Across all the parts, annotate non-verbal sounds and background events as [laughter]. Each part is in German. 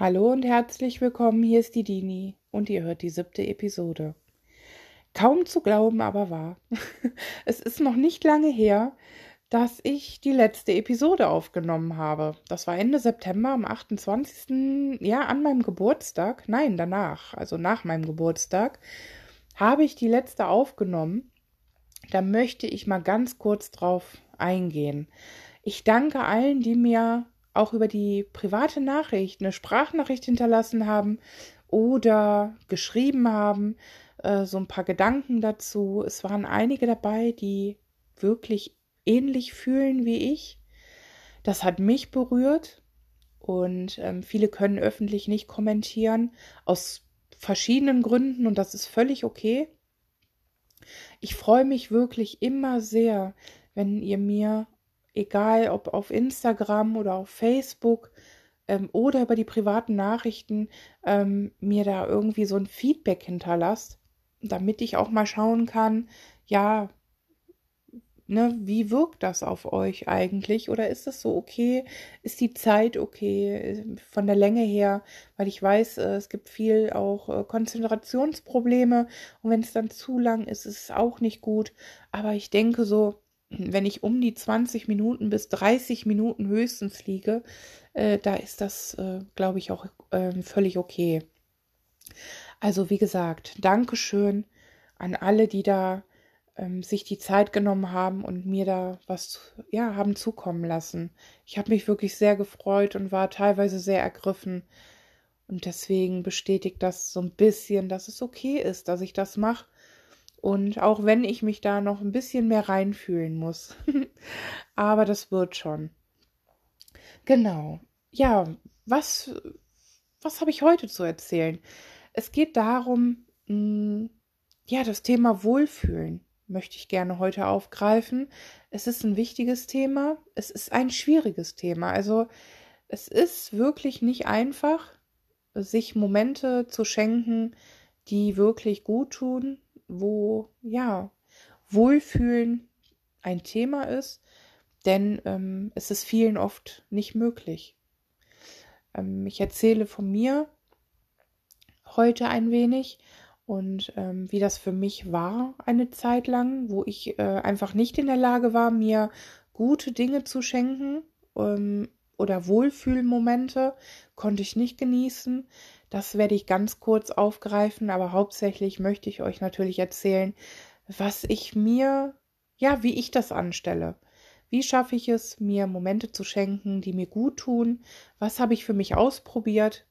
Hallo und herzlich willkommen, hier ist die Dini und ihr hört die siebte Episode. Kaum zu glauben, aber wahr. [laughs] Es ist noch nicht lange her, dass ich die letzte Episode aufgenommen habe. Das war Ende September am 28. Ja, an meinem Geburtstag. Nein, danach, also nach meinem Geburtstag, habe ich die letzte aufgenommen. Da möchte ich mal ganz kurz drauf eingehen. Ich danke allen, die mir auch über die private Nachricht eine Sprachnachricht hinterlassen haben oder geschrieben haben, äh, so ein paar Gedanken dazu. Es waren einige dabei, die wirklich ähnlich fühlen wie ich. Das hat mich berührt und ähm, viele können öffentlich nicht kommentieren aus verschiedenen Gründen und das ist völlig okay. Ich freue mich wirklich immer sehr, wenn ihr mir egal ob auf Instagram oder auf Facebook ähm, oder über die privaten Nachrichten, ähm, mir da irgendwie so ein Feedback hinterlasst, damit ich auch mal schauen kann, ja, ne, wie wirkt das auf euch eigentlich? Oder ist es so okay? Ist die Zeit okay von der Länge her? Weil ich weiß, äh, es gibt viel auch äh, Konzentrationsprobleme und wenn es dann zu lang ist, ist es auch nicht gut. Aber ich denke so, wenn ich um die 20 Minuten bis 30 Minuten höchstens liege, äh, da ist das, äh, glaube ich, auch äh, völlig okay. Also wie gesagt, Dankeschön an alle, die da ähm, sich die Zeit genommen haben und mir da was ja haben zukommen lassen. Ich habe mich wirklich sehr gefreut und war teilweise sehr ergriffen. Und deswegen bestätigt das so ein bisschen, dass es okay ist, dass ich das mache und auch wenn ich mich da noch ein bisschen mehr reinfühlen muss. [laughs] Aber das wird schon. Genau. Ja, was, was habe ich heute zu erzählen? Es geht darum, mh, hm, ja, das Thema Wohlfühlen möchte ich gerne heute aufgreifen. Es ist ein wichtiges Thema. Es ist ein schwieriges Thema. Also es ist wirklich nicht einfach, sich Momente zu schenken, die wirklich gut tun, wo ja Wohlfühlen ein Thema ist, denn ähm, es ist vielen oft nicht möglich. Ähm, ich erzähle von mir heute ein wenig und ähm, wie das für mich war eine Zeit lang, wo ich äh, einfach nicht in der Lage war, mir gute Dinge zu schenken ähm, oder Wohlfühlmomente konnte ich nicht genießen. Das werde ich ganz kurz aufgreifen, aber hauptsächlich möchte ich euch natürlich erzählen, was ich mir, ja, wie ich das anstelle. Wie schaffe ich es, mir Momente zu schenken, die mir gut tun? Was habe ich für mich ausprobiert?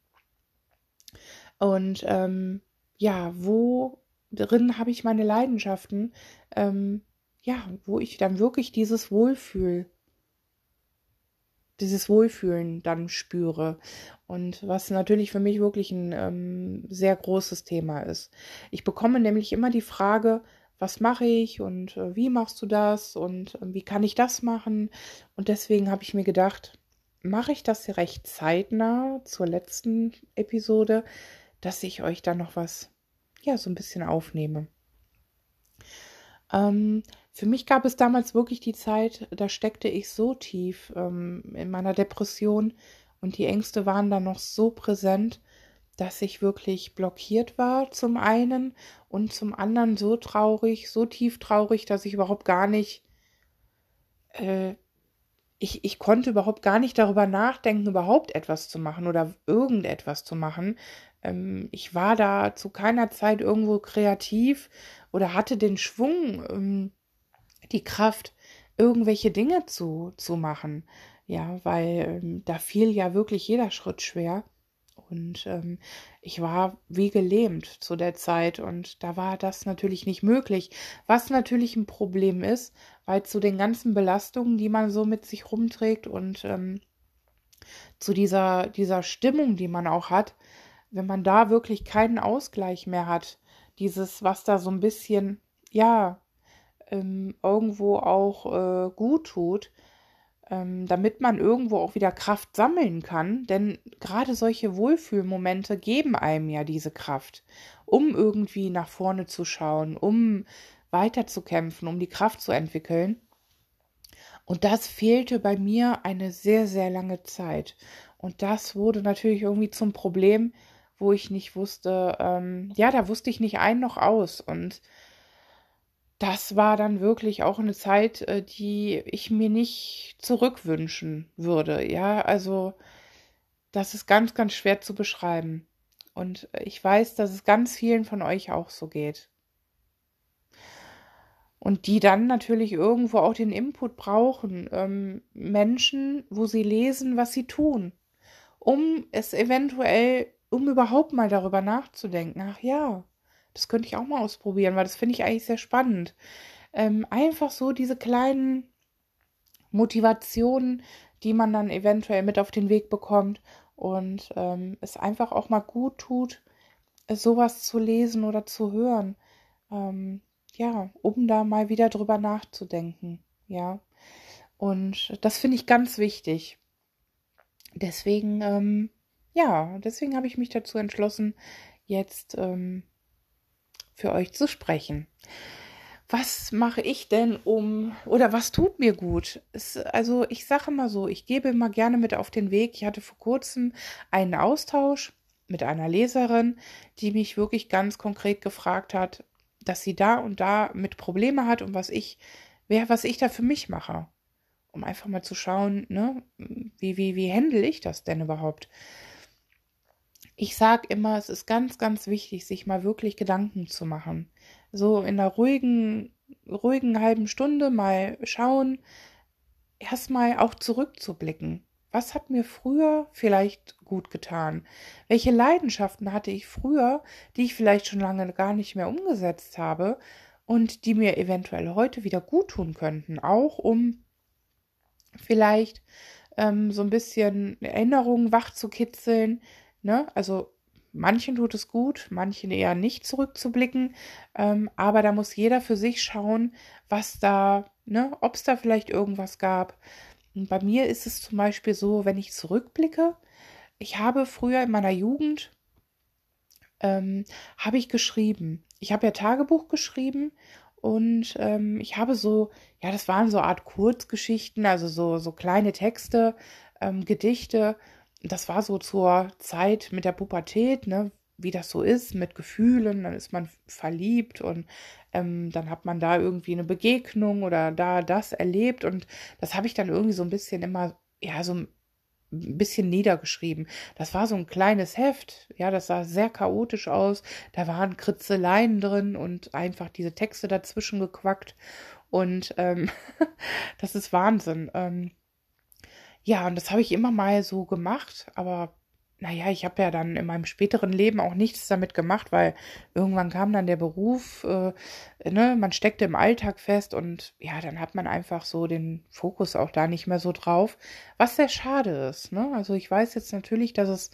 Und ähm, ja, wo drin habe ich meine Leidenschaften? Ähm, ja, wo ich dann wirklich dieses Wohlfühl dieses Wohlfühlen dann spüre. Und was natürlich für mich wirklich ein ähm, sehr großes Thema ist. Ich bekomme nämlich immer die Frage, was mache ich und äh, wie machst du das und äh, wie kann ich das machen? Und deswegen habe ich mir gedacht, mache ich das recht zeitnah zur letzten Episode, dass ich euch da noch was, ja, so ein bisschen aufnehme. Ähm, für mich gab es damals wirklich die Zeit, da steckte ich so tief ähm, in meiner Depression und die Ängste waren dann noch so präsent, dass ich wirklich blockiert war zum einen und zum anderen so traurig, so tief traurig, dass ich überhaupt gar nicht, äh, ich, ich konnte überhaupt gar nicht darüber nachdenken, überhaupt etwas zu machen oder irgendetwas zu machen. Ähm, ich war da zu keiner Zeit irgendwo kreativ oder hatte den Schwung, ähm, die Kraft, irgendwelche Dinge zu, zu machen. Ja, weil ähm, da fiel ja wirklich jeder Schritt schwer. Und ähm, ich war wie gelähmt zu der Zeit und da war das natürlich nicht möglich. Was natürlich ein Problem ist, weil zu den ganzen Belastungen, die man so mit sich rumträgt und ähm, zu dieser, dieser Stimmung, die man auch hat, wenn man da wirklich keinen Ausgleich mehr hat, dieses, was da so ein bisschen, ja, ähm, irgendwo auch äh, gut tut, ähm, damit man irgendwo auch wieder Kraft sammeln kann. Denn gerade solche Wohlfühlmomente geben einem ja diese Kraft, um irgendwie nach vorne zu schauen, um weiterzukämpfen, um die Kraft zu entwickeln. Und das fehlte bei mir eine sehr, sehr lange Zeit. Und das wurde natürlich irgendwie zum Problem, wo ich nicht wusste, ähm, ja, da wusste ich nicht ein noch aus. Und das war dann wirklich auch eine Zeit, äh, die ich mir nicht zurückwünschen würde. Ja, also das ist ganz, ganz schwer zu beschreiben. Und ich weiß, dass es ganz vielen von euch auch so geht. Und die dann natürlich irgendwo auch den Input brauchen. Ähm, Menschen, wo sie lesen, was sie tun. Um es eventuell, um überhaupt mal darüber nachzudenken. Ach ja, das könnte ich auch mal ausprobieren, weil das finde ich eigentlich sehr spannend. Ähm, einfach so diese kleinen Motivationen, die man dann eventuell mit auf den Weg bekommt und ähm, es einfach auch mal gut tut, sowas zu lesen oder zu hören. Ähm, ja, um da mal wieder drüber nachzudenken. Ja. Und das finde ich ganz wichtig. Deswegen, ähm, ja, deswegen habe ich mich dazu entschlossen, jetzt ähm, für euch zu sprechen was mache ich denn um oder was tut mir gut? Es, also ich sage mal so, ich gebe immer gerne mit auf den Weg. Ich hatte vor kurzem einen Austausch mit einer Leserin, die mich wirklich ganz konkret gefragt hat, dass sie da und da mit Probleme hat und was ich, wer, was ich da für mich mache. Um einfach mal zu schauen, ne, wie, wie, wie handle ich das denn überhaupt? Ich sage immer, es ist ganz, ganz wichtig, sich mal wirklich Gedanken zu machen so in einer ruhigen, ruhigen halben Stunde mal schauen, erstmal auch zurückzublicken. Was hat mir früher vielleicht gut getan? Welche Leidenschaften hatte ich früher, die ich vielleicht schon lange gar nicht mehr umgesetzt habe und die mir eventuell heute wieder gut tun könnten, auch um vielleicht ähm, so ein bisschen Erinnerungen wach zu kitzeln. Ne? Also Manchen tut es gut, manchen eher nicht zurückzublicken, ähm, aber da muss jeder für sich schauen, was da, ne, ob es da vielleicht irgendwas gab. Und bei mir ist es zum Beispiel so, wenn ich zurückblicke, ich habe früher in meiner Jugend, ähm, habe ich geschrieben. Ich habe ja Tagebuch geschrieben und ähm, ich habe so, ja, das waren so Art Kurzgeschichten, also so, so kleine Texte, ähm, Gedichte das war so zur Zeit mit der Pubertät, ne, wie das so ist, mit Gefühlen, dann ist man verliebt und ähm, dann hat man da irgendwie eine Begegnung oder da das erlebt und das habe ich dann irgendwie so ein bisschen immer, ja, so ein bisschen niedergeschrieben. Das war so ein kleines Heft, ja, das sah sehr chaotisch aus, da waren Kritzeleien drin und einfach diese Texte dazwischen gequackt und ähm, [laughs] das ist Wahnsinn. Ähm, ja, und das habe ich immer mal so gemacht, aber naja, ich habe ja dann in meinem späteren Leben auch nichts damit gemacht, weil irgendwann kam dann der Beruf, äh, ne, man steckte im Alltag fest und ja, dann hat man einfach so den Fokus auch da nicht mehr so drauf, was sehr schade ist, ne? Also ich weiß jetzt natürlich, dass es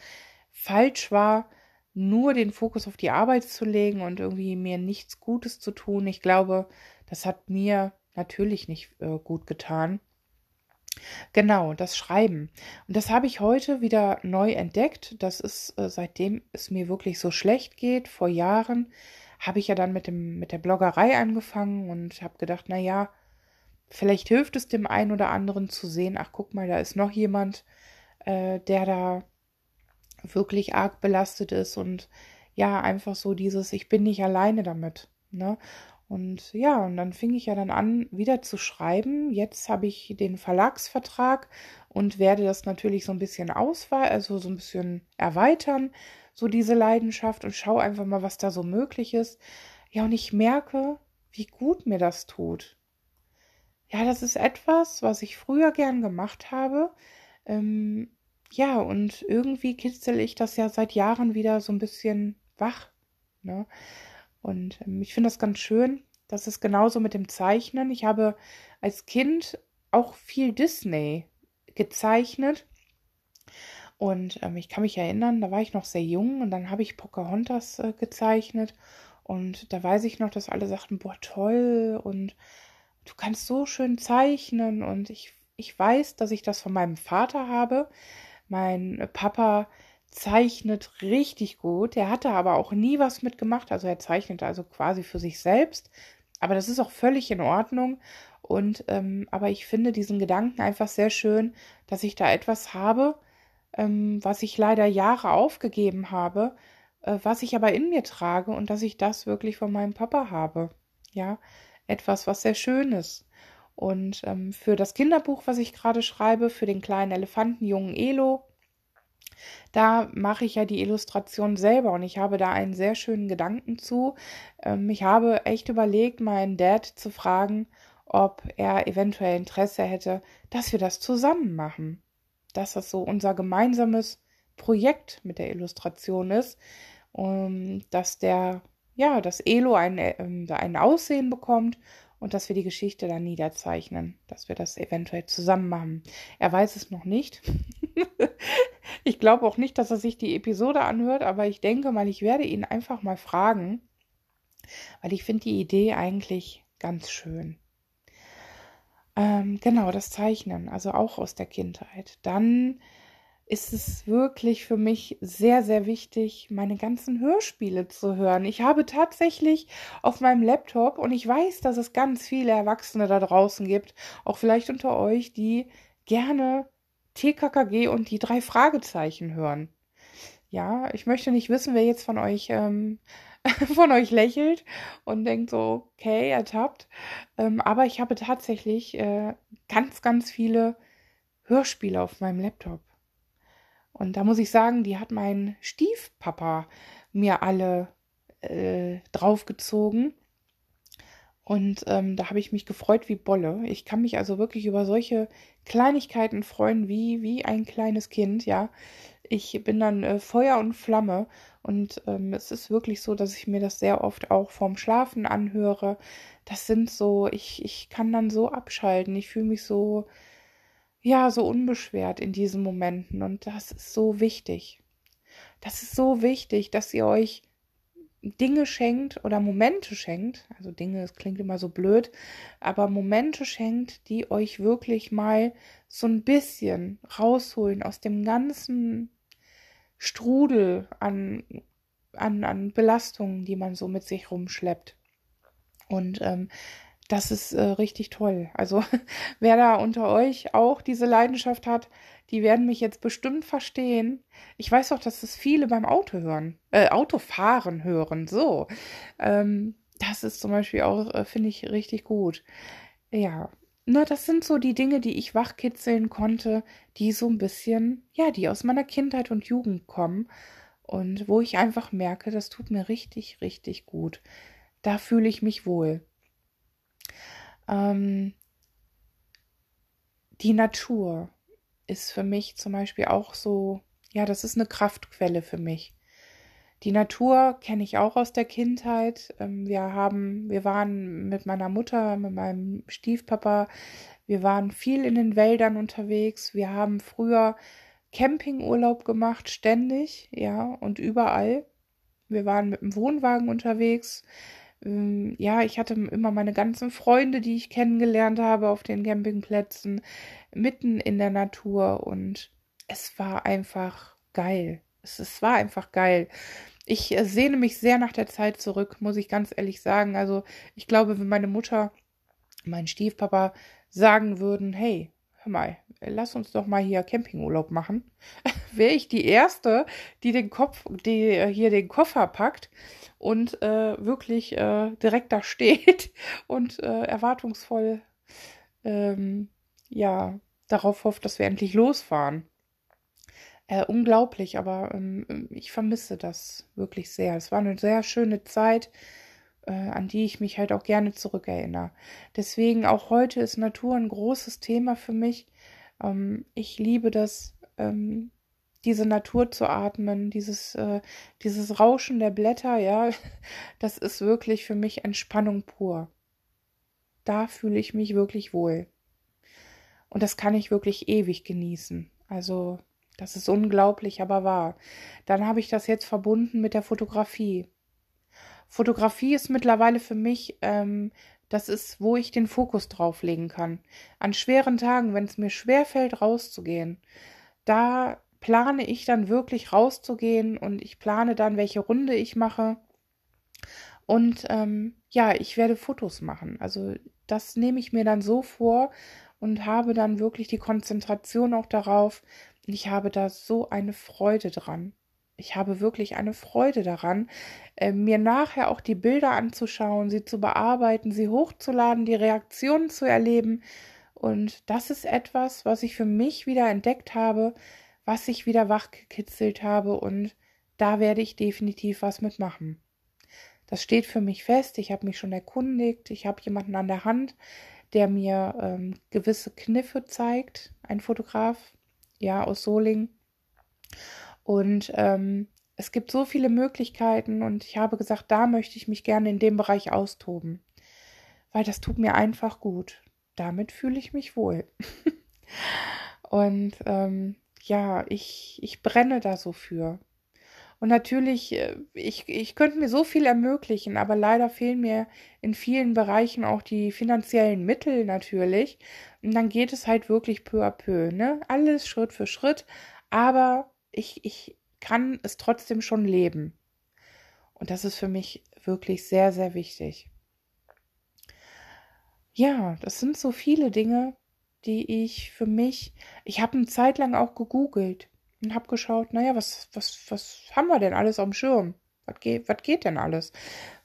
falsch war, nur den Fokus auf die Arbeit zu legen und irgendwie mir nichts Gutes zu tun. Ich glaube, das hat mir natürlich nicht äh, gut getan. Genau, das Schreiben. Und das habe ich heute wieder neu entdeckt. Das ist, äh, seitdem es mir wirklich so schlecht geht, vor Jahren, habe ich ja dann mit dem, mit der Bloggerei angefangen und habe gedacht, na ja, vielleicht hilft es dem einen oder anderen zu sehen, ach guck mal, da ist noch jemand, äh, der da wirklich arg belastet ist und ja, einfach so dieses, ich bin nicht alleine damit. Ne? Und ja, und dann fing ich ja dann an, wieder zu schreiben. Jetzt habe ich den Verlagsvertrag und werde das natürlich so ein bisschen auswahl, also so ein bisschen erweitern, so diese Leidenschaft und schaue einfach mal, was da so möglich ist. Ja, und ich merke, wie gut mir das tut. Ja, das ist etwas, was ich früher gern gemacht habe. Ähm, ja, und irgendwie kitzel ich das ja seit Jahren wieder so ein bisschen wach. Ne? Und ähm, ich finde das ganz schön. Das ist genauso mit dem Zeichnen. Ich habe als Kind auch viel Disney gezeichnet. Und ähm, ich kann mich erinnern, da war ich noch sehr jung und dann habe ich Pocahontas äh, gezeichnet. Und da weiß ich noch, dass alle sagten, boah, toll und du kannst so schön zeichnen. Und ich, ich weiß, dass ich das von meinem Vater habe. Mein Papa zeichnet richtig gut. Er hatte aber auch nie was mitgemacht. Also er zeichnet also quasi für sich selbst. Aber das ist auch völlig in Ordnung. Und ähm, aber ich finde diesen Gedanken einfach sehr schön, dass ich da etwas habe, ähm, was ich leider Jahre aufgegeben habe, äh, was ich aber in mir trage und dass ich das wirklich von meinem Papa habe. Ja, etwas, was sehr schön ist. Und ähm, für das Kinderbuch, was ich gerade schreibe, für den kleinen Elefantenjungen Elo, da mache ich ja die Illustration selber und ich habe da einen sehr schönen Gedanken zu. Ähm, ich habe echt überlegt, meinen Dad zu fragen, ob er eventuell Interesse hätte, dass wir das zusammen machen. Dass das so unser gemeinsames Projekt mit der Illustration ist. Und dass der, ja, dass Elo ein, äh, ein Aussehen bekommt und dass wir die Geschichte dann niederzeichnen, dass wir das eventuell zusammen machen. Er weiß es noch nicht. [laughs] ich glaube auch nicht, dass er sich die Episode anhört, aber ich denke mal, ich werde ihn einfach mal fragen, weil ich finde die Idee eigentlich ganz schön. Ähm, genau, das Zeichnen, also auch aus der Kindheit. Dann ist es wirklich für mich sehr, sehr wichtig, meine ganzen Hörspiele zu hören. Ich habe tatsächlich auf meinem Laptop, und ich weiß, dass es ganz viele Erwachsene da draußen gibt, auch vielleicht unter euch, die gerne TKKG und die drei Fragezeichen hören. Ja, ich möchte nicht wissen, wer jetzt von euch ähm, [laughs] von euch lächelt und denkt so, okay, ertappt. Ähm, aber ich habe tatsächlich äh, ganz, ganz viele Hörspiele auf meinem Laptop. Und da muss ich sagen, die hat mein Stiefpapa mir alle äh, draufgezogen. Und ähm, da habe ich mich gefreut wie Bolle. Ich kann mich also wirklich über solche Kleinigkeiten freuen, wie, wie ein kleines Kind, ja. Ich bin dann äh, Feuer und Flamme und ähm, es ist wirklich so, dass ich mir das sehr oft auch vorm Schlafen anhöre. Das sind so, ich, ich kann dann so abschalten. Ich fühle mich so, ja, so unbeschwert in diesen Momenten. Und das ist so wichtig. Das ist so wichtig, dass ihr euch Dinge schenkt oder Momente schenkt, also Dinge, das klingt immer so blöd, aber Momente schenkt, die euch wirklich mal so ein bisschen rausholen aus dem ganzen Strudel an, an, an Belastungen, die man so mit sich rumschleppt. Und ähm, das ist äh, richtig toll. Also [laughs] wer da unter euch auch diese Leidenschaft hat, die werden mich jetzt bestimmt verstehen. Ich weiß auch, dass es viele beim Auto hören, äh, Autofahren hören. So, ähm, das ist zum Beispiel auch, äh, finde ich, richtig gut. Ja, na, das sind so die Dinge, die ich wachkitzeln konnte, die so ein bisschen, ja, die aus meiner Kindheit und Jugend kommen und wo ich einfach merke, das tut mir richtig, richtig gut. Da fühle ich mich wohl. Ähm, die Natur ist für mich zum Beispiel auch so, ja, das ist eine Kraftquelle für mich. Die Natur kenne ich auch aus der Kindheit. Ähm, wir haben, wir waren mit meiner Mutter, mit meinem Stiefpapa, wir waren viel in den Wäldern unterwegs. Wir haben früher Campingurlaub gemacht, ständig, ja, und überall. Wir waren mit dem Wohnwagen unterwegs. Ähm, ja, ich hatte immer meine ganzen Freunde, die ich kennengelernt habe auf den Campingplätzen, mitten in der Natur und es war einfach geil. Es, es war einfach geil. Ich äh, sehne mich sehr nach der Zeit zurück, muss ich ganz ehrlich sagen. Also ich glaube, wenn meine Mutter, mein Stiefpapa sagen würden, hey, hör mal, lass uns doch mal hier Campingurlaub machen, wäre ich die Erste, die den Kopf, die äh, hier den Koffer packt und äh, wirklich äh, direkt da [laughs] steht und äh, erwartungsvoll ähm, ja darauf hofft, dass wir endlich losfahren. Äh, unglaublich, aber ähm, ich vermisse das wirklich sehr. Es war eine sehr schöne Zeit, äh, an die ich mich halt auch gerne zurückerinnere. Deswegen auch heute ist Natur ein großes Thema für mich. Ähm, ich liebe das, ähm, diese Natur zu atmen, dieses, äh, dieses Rauschen der Blätter, ja, [laughs] das ist wirklich für mich Entspannung pur. Da fühle ich mich wirklich wohl. Und das kann ich wirklich ewig genießen. Also das ist unglaublich, aber wahr. Dann habe ich das jetzt verbunden mit der Fotografie. Fotografie ist mittlerweile für mich, ähm, das ist, wo ich den Fokus drauflegen kann. An schweren Tagen, wenn es mir schwer fällt, rauszugehen, da plane ich dann wirklich rauszugehen und ich plane dann, welche Runde ich mache. Und ähm, ja, ich werde Fotos machen. Also das nehme ich mir dann so vor und habe dann wirklich die Konzentration auch darauf. Ich habe da so eine Freude dran. Ich habe wirklich eine Freude daran, äh, mir nachher auch die Bilder anzuschauen, sie zu bearbeiten, sie hochzuladen, die Reaktionen zu erleben. Und das ist etwas, was ich für mich wieder entdeckt habe, was ich wieder wachgekitzelt habe und da werde ich definitiv was mitmachen. Das steht für mich fest. Ich habe mich schon erkundigt. Ich habe jemanden an der Hand, der mir ähm, gewisse Kniffe zeigt. Ein Fotograf, ja, aus Soling. Und ähm, es gibt so viele Möglichkeiten und ich habe gesagt, da möchte ich mich gerne in dem Bereich austoben. Weil das tut mir einfach gut. Damit fühle ich mich wohl. [laughs] und ähm, ja, ich, ich brenne da so für. Und natürlich, äh, ich, ich könnte mir so viel ermöglichen, aber leider fehlen mir in vielen Bereichen auch die finanziellen Mittel natürlich. Und dann geht es halt wirklich peu à peu, ne? Alles Schritt für Schritt. Aber ich, ich kann es trotzdem schon leben. Und das ist für mich wirklich sehr, sehr wichtig. Ja, das sind so viele Dinge, die ich für mich, ich habe eine Zeit lang auch gegoogelt und habe geschaut, naja, was, was, was haben wir denn alles am Schirm? Was geht, was geht denn alles?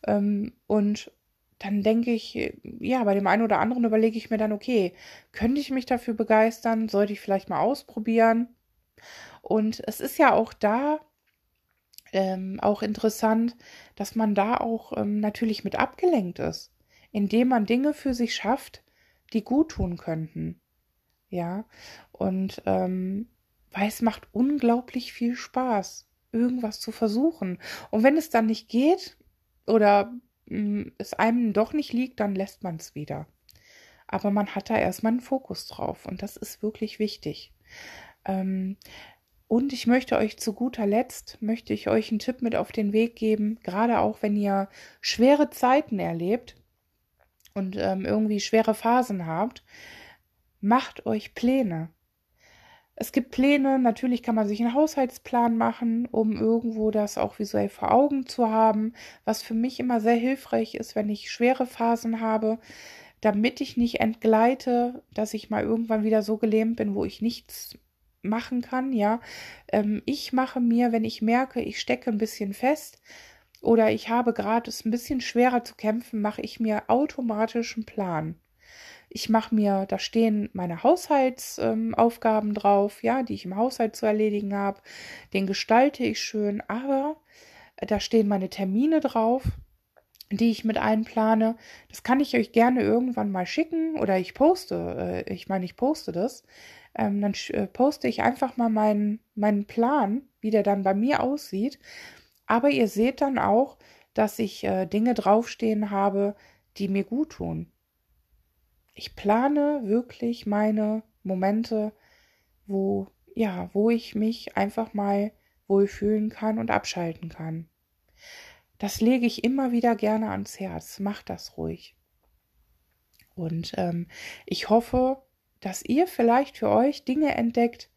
Ähm, und dann denke ich, ja, bei dem einen oder anderen überlege ich mir dann, okay, könnte ich mich dafür begeistern? Sollte ich vielleicht mal ausprobieren? Und es ist ja auch da ähm, auch interessant, dass man da auch ähm, natürlich mit abgelenkt ist, indem man Dinge für sich schafft, die gut tun könnten. Ja, und ähm, weil es macht unglaublich viel Spaß, irgendwas zu versuchen. Und wenn es dann nicht geht oder mh, mm, es einem doch nicht liegt, dann lässt man es wieder. Aber man hat da erstmal einen Fokus drauf und das ist wirklich wichtig. Ähm, und ich möchte euch zu guter Letzt, möchte ich euch einen Tipp mit auf den Weg geben, gerade auch wenn ihr schwere Zeiten erlebt und ähm, irgendwie schwere Phasen habt, macht euch Pläne. Es gibt Pläne, natürlich kann man sich einen Haushaltsplan machen, um irgendwo das auch visuell vor Augen zu haben, was für mich immer sehr hilfreich ist, wenn ich schwere Phasen habe, damit ich nicht entgleite, dass ich mal irgendwann wieder so gelähmt bin, wo ich nichts machen kann, ja. Ähm, ich mache mir, wenn ich merke, ich stecke ein bisschen fest oder ich habe gerade es ein bisschen schwerer zu kämpfen, mache ich mir automatisch einen Plan. Ich mache mir, da stehen meine Haushaltsaufgaben ähm, drauf, ja, die ich im Haushalt zu erledigen habe. Den gestalte ich schön, aber da stehen meine Termine drauf, die ich mit einplane. Das kann ich euch gerne irgendwann mal schicken oder ich poste, äh, ich meine, ich poste das. Ähm, dann äh, poste ich einfach mal meinen, meinen Plan, wie der dann bei mir aussieht. Aber ihr seht dann auch, dass ich äh, Dinge draufstehen habe, die mir gut tun ich plane wirklich meine Momente, wo, ja, wo ich mich einfach mal wohlfühlen kann und abschalten kann. Das lege ich immer wieder gerne ans Herz. Macht das ruhig. Und ähm, ich hoffe, dass ihr vielleicht für euch Dinge entdeckt,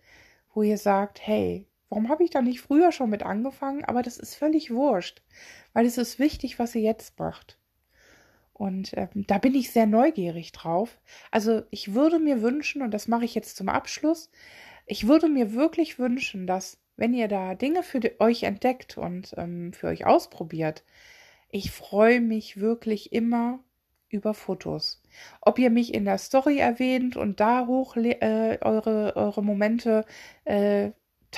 wo ihr sagt, hey, warum habe ich da nicht früher schon mit angefangen? Aber das ist völlig wurscht, weil es ist wichtig, was ihr jetzt macht. Und ähm, da bin ich sehr neugierig drauf. Also ich würde mir wünschen, und das mache ich jetzt zum Abschluss, ich würde mir wirklich wünschen, dass wenn ihr da Dinge für euch entdeckt und ähm, für euch ausprobiert, ich freue mich wirklich immer über Fotos. Ob ihr mich in der Story erwähnt und da hoch äh, eure, eure Momente äh,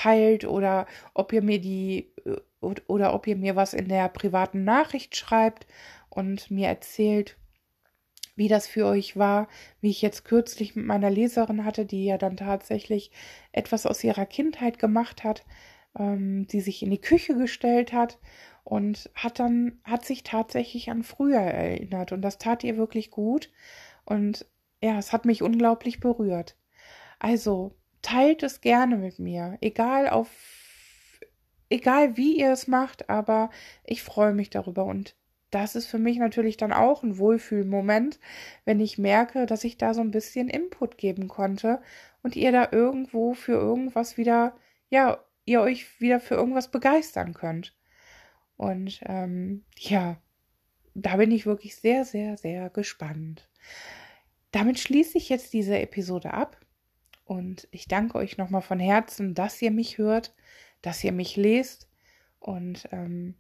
teilt oder ob ihr mir die äh, oder ob ihr mir was in der privaten Nachricht schreibt und mir erzählt, wie das für euch war, wie ich jetzt kürzlich mit meiner Leserin hatte, die ja dann tatsächlich etwas aus ihrer Kindheit gemacht hat, ähm, die sich in die Küche gestellt hat und hat dann, hat sich tatsächlich an früher erinnert und das tat ihr wirklich gut und ja, es hat mich unglaublich berührt. Also teilt es gerne mit mir, egal auf, egal wie ihr es macht, aber ich freue mich darüber und das ist für mich natürlich dann auch ein Wohlfühlmoment, wenn ich merke, dass ich da so ein bisschen Input geben konnte und ihr da irgendwo für irgendwas wieder, ja, ihr euch wieder für irgendwas begeistern könnt. Und ähm, ja, da bin ich wirklich sehr, sehr, sehr gespannt. Damit schließe ich jetzt diese Episode ab und ich danke euch nochmal von Herzen, dass ihr mich hört, dass ihr mich lest und ähm,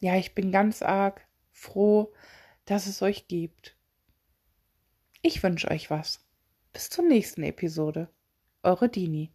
ja, ich bin ganz arg froh, dass es euch gibt. Ich wünsche euch was. Bis zur nächsten Episode. Eure Dini.